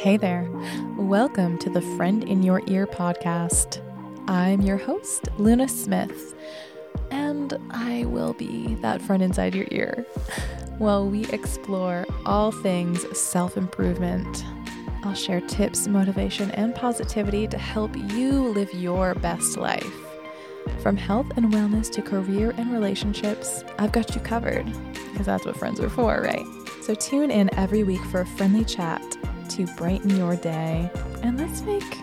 Hey there. Welcome to the Friend in Your Ear podcast. I'm your host, Luna Smith, and I will be that friend inside your ear while we explore all things self improvement. I'll share tips, motivation, and positivity to help you live your best life. From health and wellness to career and relationships, I've got you covered because that's what friends are for, right? So tune in every week for a friendly chat to brighten your day, and let's make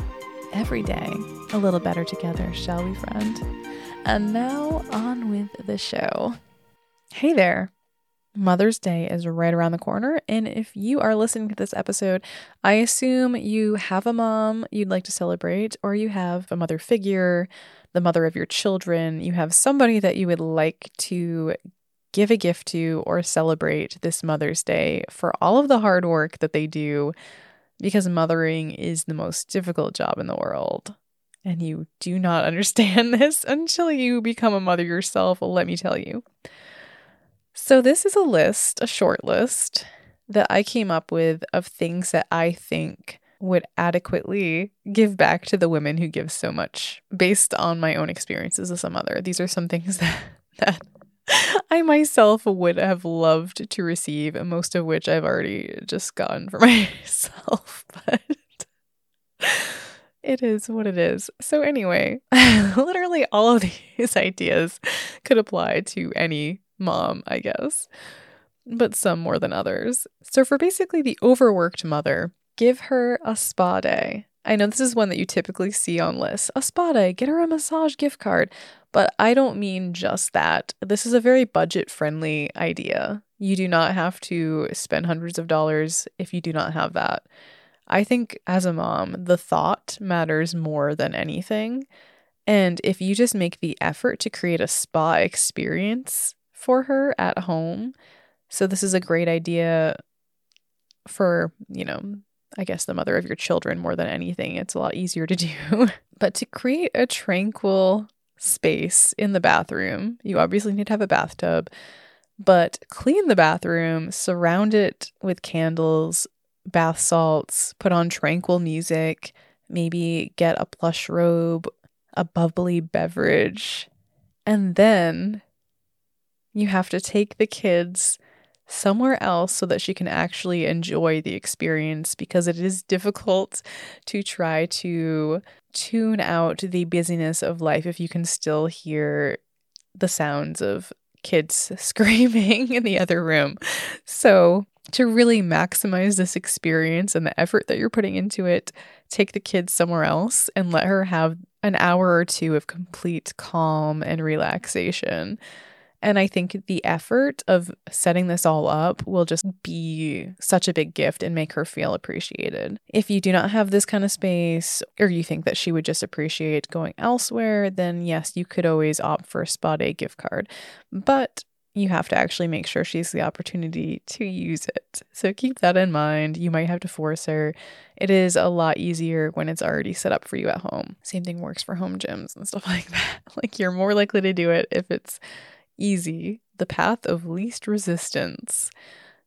every day a little better together, shall we, friend? And now on with the show. Hey there. Mother's Day is right around the corner. And if you are listening to this episode, I assume you have a mom you'd like to celebrate, or you have a mother figure, the mother of your children. You have somebody that you would like to give a gift to or celebrate this Mother's Day for all of the hard work that they do because mothering is the most difficult job in the world. And you do not understand this until you become a mother yourself, let me tell you. So, this is a list, a short list that I came up with of things that I think would adequately give back to the women who give so much based on my own experiences as a mother. These are some things that, that I myself would have loved to receive, most of which I've already just gotten for myself. But it is what it is. So, anyway, literally all of these ideas could apply to any mom, I guess, but some more than others. So, for basically the overworked mother, give her a spa day. I know this is one that you typically see on lists. A spa day, get her a massage gift card. But I don't mean just that. This is a very budget friendly idea. You do not have to spend hundreds of dollars if you do not have that. I think as a mom, the thought matters more than anything. And if you just make the effort to create a spa experience for her at home, so this is a great idea for, you know, I guess the mother of your children more than anything. It's a lot easier to do. but to create a tranquil space in the bathroom. You obviously need to have a bathtub, but clean the bathroom, surround it with candles, bath salts, put on tranquil music, maybe get a plush robe, a bubbly beverage, and then you have to take the kids somewhere else so that she can actually enjoy the experience because it is difficult to try to tune out the busyness of life if you can still hear the sounds of kids screaming in the other room. So, to really maximize this experience and the effort that you're putting into it, take the kids somewhere else and let her have an hour or two of complete calm and relaxation. And I think the effort of setting this all up will just be such a big gift and make her feel appreciated. If you do not have this kind of space, or you think that she would just appreciate going elsewhere, then yes, you could always opt for a spa day gift card. But you have to actually make sure she's the opportunity to use it. So keep that in mind. You might have to force her. It is a lot easier when it's already set up for you at home. Same thing works for home gyms and stuff like that. Like you're more likely to do it if it's easy, the path of least resistance.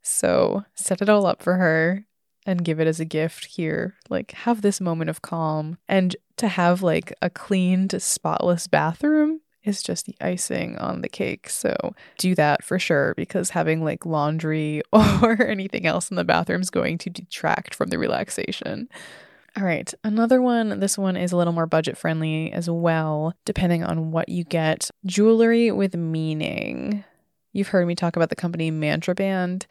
So set it all up for her and give it as a gift here. Like, have this moment of calm. And to have like a cleaned, spotless bathroom is just the icing on the cake. So do that for sure because having like laundry or anything else in the bathroom is going to detract from the relaxation. All right, another one. This one is a little more budget friendly as well, depending on what you get. Jewelry with meaning. You've heard me talk about the company Mantra Band.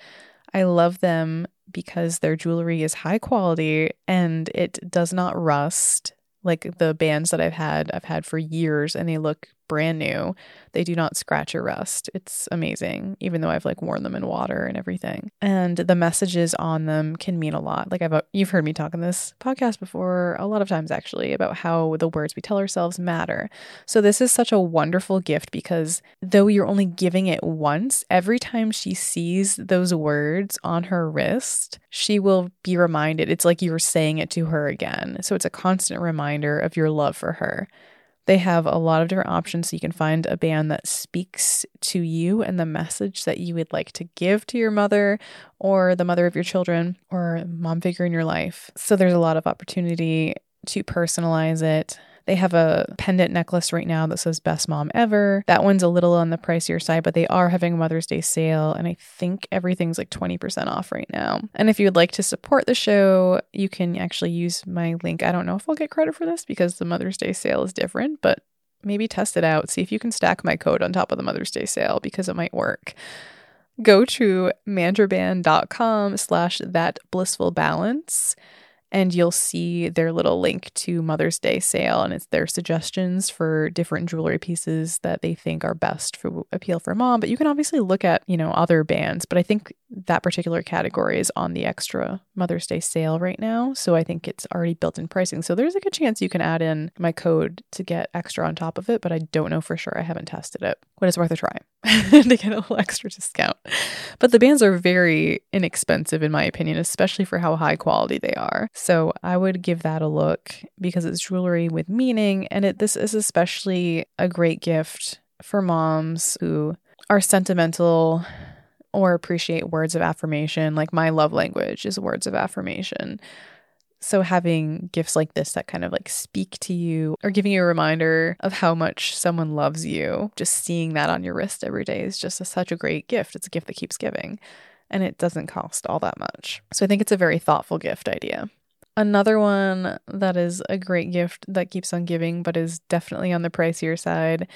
I love them because their jewelry is high quality and it does not rust. Like the bands that I've had, I've had for years and they look brand new. They do not scratch or rust. It's amazing, even though I've like worn them in water and everything. And the messages on them can mean a lot. Like I've uh, you've heard me talk in this podcast before a lot of times actually about how the words we tell ourselves matter. So this is such a wonderful gift because though you're only giving it once, every time she sees those words on her wrist, she will be reminded. It's like you're saying it to her again. So it's a constant reminder of your love for her. They have a lot of different options so you can find a band that speaks to you and the message that you would like to give to your mother or the mother of your children or mom figure in your life. So there's a lot of opportunity to personalize it they have a pendant necklace right now that says best mom ever. That one's a little on the pricier side, but they are having a Mother's Day sale. And I think everything's like 20% off right now. And if you would like to support the show, you can actually use my link. I don't know if I'll get credit for this because the Mother's Day sale is different, but maybe test it out. See if you can stack my code on top of the Mother's Day sale because it might work go to mantraband.com slash that blissful balance and you'll see their little link to Mother's Day sale and it's their suggestions for different jewelry pieces that they think are best for appeal for mom. But you can obviously look at, you know, other bands, but I think that particular category is on the extra Mother's Day sale right now. So I think it's already built in pricing. So there's a good chance you can add in my code to get extra on top of it, but I don't know for sure. I haven't tested it, but it's worth a try to get a little extra discount. But the bands are very inexpensive, in my opinion, especially for how high quality they are. So I would give that a look because it's jewelry with meaning. And it, this is especially a great gift for moms who are sentimental or appreciate words of affirmation. Like my love language is words of affirmation. So having gifts like this that kind of like speak to you or giving you a reminder of how much someone loves you, just seeing that on your wrist every day is just a, such a great gift. It's a gift that keeps giving and it doesn't cost all that much. So I think it's a very thoughtful gift idea. Another one that is a great gift that keeps on giving, but is definitely on the pricier side,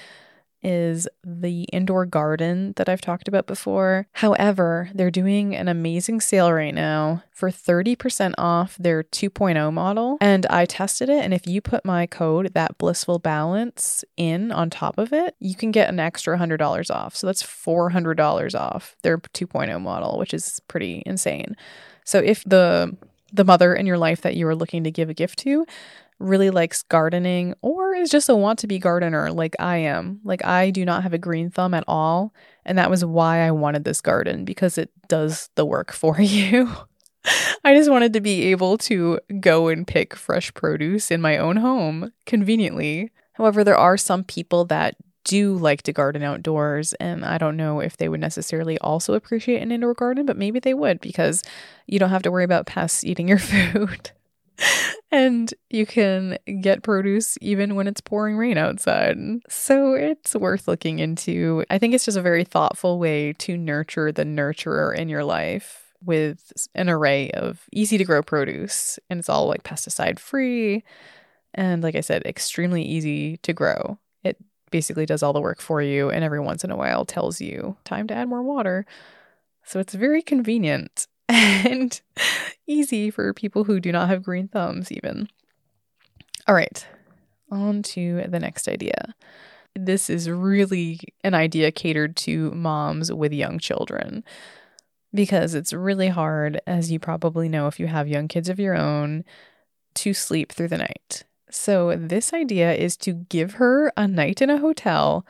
is the indoor garden that I've talked about before. However, they're doing an amazing sale right now for 30% off their 2.0 model. And I tested it. And if you put my code, that blissful balance, in on top of it, you can get an extra $100 off. So that's $400 off their 2.0 model, which is pretty insane. So if the the mother in your life that you are looking to give a gift to really likes gardening or is just a want to be gardener like I am. Like I do not have a green thumb at all, and that was why I wanted this garden because it does the work for you. I just wanted to be able to go and pick fresh produce in my own home conveniently. However, there are some people that do like to garden outdoors, and I don't know if they would necessarily also appreciate an indoor garden, but maybe they would because you don't have to worry about pests eating your food. And you can get produce even when it's pouring rain outside. So it's worth looking into. I think it's just a very thoughtful way to nurture the nurturer in your life with an array of easy to grow produce. And it's all like pesticide free. And like I said, extremely easy to grow. It basically does all the work for you and every once in a while tells you time to add more water. So it's very convenient and easy for people who do not have green thumbs, even. All right, on to the next idea. This is really an idea catered to moms with young children because it's really hard, as you probably know if you have young kids of your own, to sleep through the night. So, this idea is to give her a night in a hotel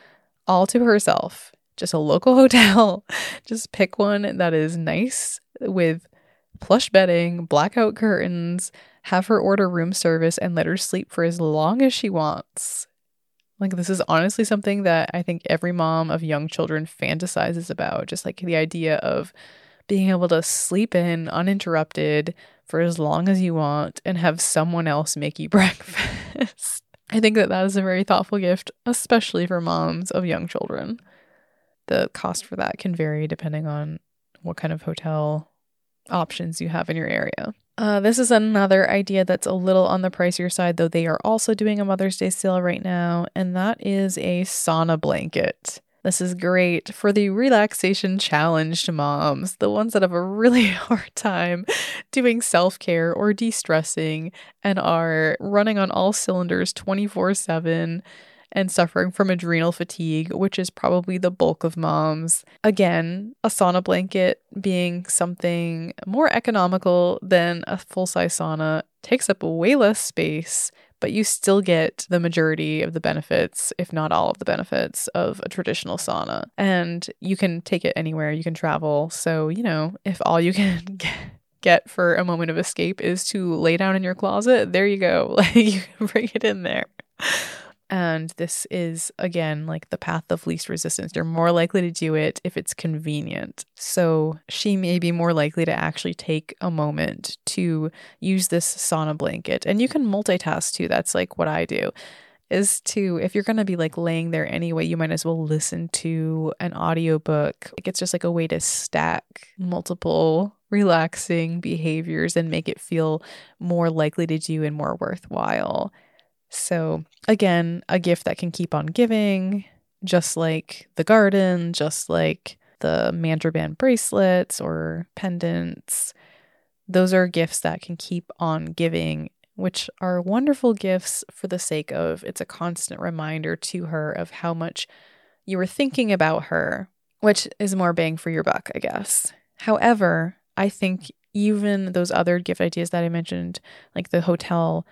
all to herself, just a local hotel. just pick one that is nice with plush bedding, blackout curtains, have her order room service, and let her sleep for as long as she wants. Like, this is honestly something that I think every mom of young children fantasizes about. Just like the idea of being able to sleep in uninterrupted for as long as you want and have someone else make you breakfast. I think that that is a very thoughtful gift, especially for moms of young children. The cost for that can vary depending on what kind of hotel options you have in your area. Uh, this is another idea that's a little on the pricier side, though they are also doing a Mother's Day sale right now, and that is a sauna blanket. This is great for the relaxation challenged moms, the ones that have a really hard time doing self care or de stressing and are running on all cylinders 24 7 and suffering from adrenal fatigue, which is probably the bulk of moms. Again, a sauna blanket being something more economical than a full size sauna takes up way less space but you still get the majority of the benefits, if not all of the benefits, of a traditional sauna. And you can take it anywhere, you can travel. So, you know, if all you can get for a moment of escape is to lay down in your closet, there you go. Like you can bring it in there. And this is, again, like the path of least resistance. You're more likely to do it if it's convenient. So she may be more likely to actually take a moment to use this sauna blanket. And you can multitask too. That's like what I do is to if you're going to be like laying there anyway you might as well listen to an audiobook like it's just like a way to stack multiple relaxing behaviors and make it feel more likely to do and more worthwhile so again a gift that can keep on giving just like the garden just like the mantra band bracelets or pendants those are gifts that can keep on giving which are wonderful gifts for the sake of it's a constant reminder to her of how much you were thinking about her, which is more bang for your buck, I guess. However, I think even those other gift ideas that I mentioned, like the hotel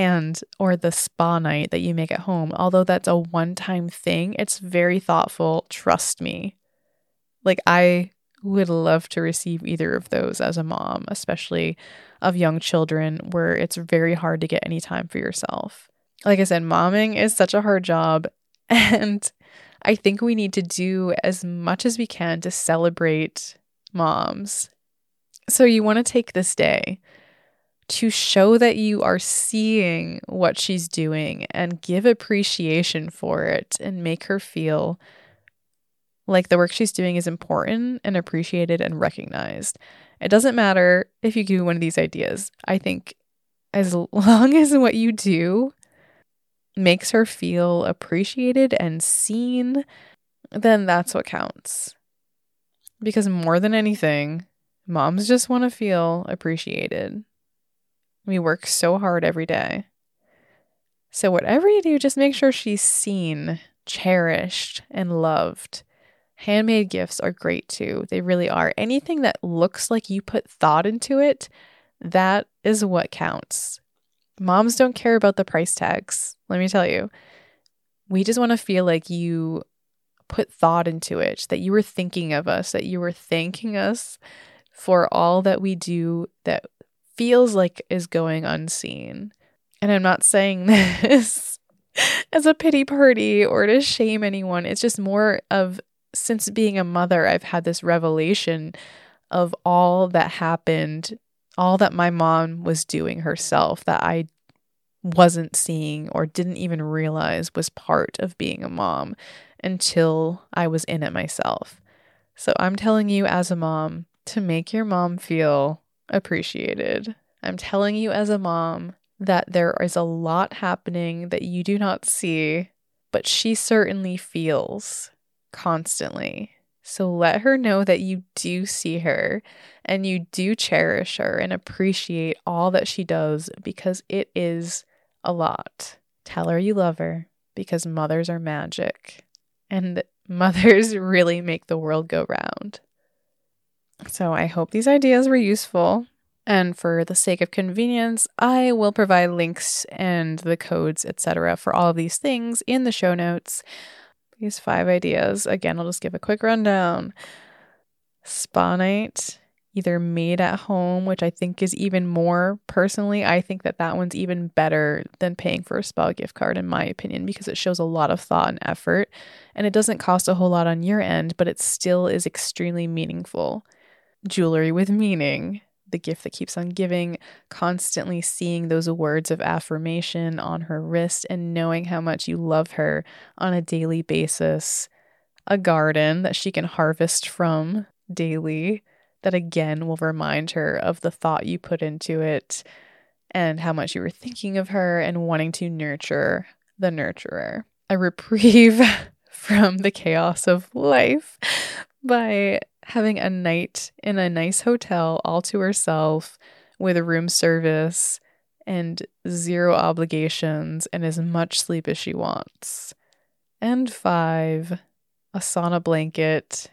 and or the spa night that you make at home, although that's a one-time thing, it's very thoughtful, trust me. Like I would love to receive either of those as a mom, especially of young children where it's very hard to get any time for yourself. Like I said, momming is such a hard job. And I think we need to do as much as we can to celebrate moms. So you want to take this day to show that you are seeing what she's doing and give appreciation for it and make her feel like the work she's doing is important and appreciated and recognized. It doesn't matter if you do one of these ideas. I think as long as what you do makes her feel appreciated and seen, then that's what counts. Because more than anything, moms just want to feel appreciated. We work so hard every day. So, whatever you do, just make sure she's seen, cherished, and loved. Handmade gifts are great too. They really are. Anything that looks like you put thought into it, that is what counts. Moms don't care about the price tags, let me tell you. We just want to feel like you put thought into it, that you were thinking of us, that you were thanking us for all that we do that feels like is going unseen. And I'm not saying this as a pity party or to shame anyone. It's just more of since being a mother, I've had this revelation of all that happened, all that my mom was doing herself that I wasn't seeing or didn't even realize was part of being a mom until I was in it myself. So I'm telling you, as a mom, to make your mom feel appreciated. I'm telling you, as a mom, that there is a lot happening that you do not see, but she certainly feels constantly. So let her know that you do see her and you do cherish her and appreciate all that she does because it is a lot. Tell her you love her because mothers are magic and mothers really make the world go round. So I hope these ideas were useful. And for the sake of convenience, I will provide links and the codes, etc., for all of these things in the show notes these five ideas. Again, I'll just give a quick rundown. Spa night, either made at home, which I think is even more personally, I think that that one's even better than paying for a spa gift card, in my opinion, because it shows a lot of thought and effort. And it doesn't cost a whole lot on your end, but it still is extremely meaningful. Jewelry with meaning the gift that keeps on giving, constantly seeing those words of affirmation on her wrist and knowing how much you love her on a daily basis, a garden that she can harvest from daily that again will remind her of the thought you put into it and how much you were thinking of her and wanting to nurture the nurturer. A reprieve from the chaos of life by having a night in a nice hotel all to herself with a room service and zero obligations and as much sleep as she wants. And five, a sauna blanket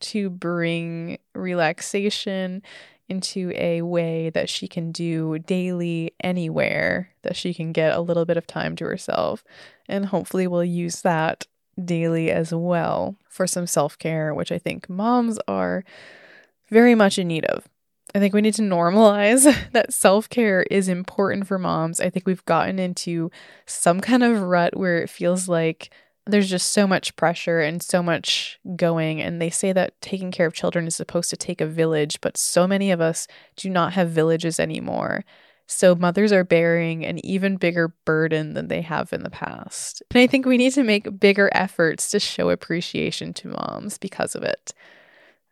to bring relaxation into a way that she can do daily anywhere that she can get a little bit of time to herself. And hopefully, we'll use that daily as well for some self care, which I think moms are very much in need of. I think we need to normalize that self care is important for moms. I think we've gotten into some kind of rut where it feels like there's just so much pressure and so much going. And they say that taking care of children is supposed to take a village, but so many of us do not have villages anymore. So mothers are bearing an even bigger burden than they have in the past. And I think we need to make bigger efforts to show appreciation to moms because of it.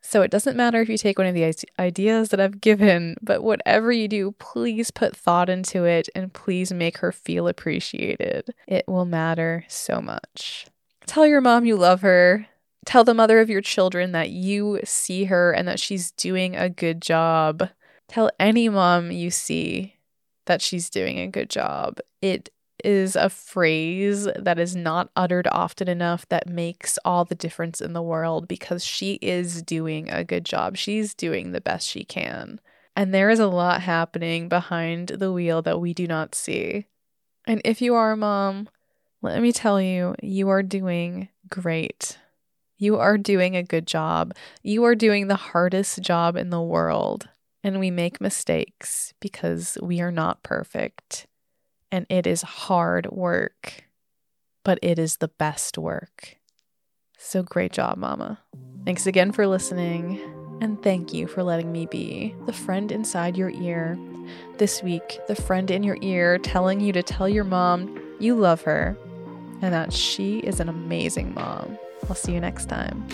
So it doesn't matter if you take one of the ideas that I've given, but whatever you do, please put thought into it and please make her feel appreciated. It will matter so much. Tell your mom you love her. Tell the mother of your children that you see her and that she's doing a good job. Tell any mom you see that she's doing a good job. It is a phrase that is not uttered often enough that makes all the difference in the world because she is doing a good job. She's doing the best she can. And there is a lot happening behind the wheel that we do not see. And if you are a mom, let me tell you, you are doing great. You are doing a good job. You are doing the hardest job in the world. And we make mistakes because we are not perfect and it is hard work, but it is the best work. So great job, Mama. Thanks again for listening, and thank you for letting me be the friend inside your ear. This week, the friend in your ear telling you to tell your mom you love her and that she is an amazing mom. I'll see you next time.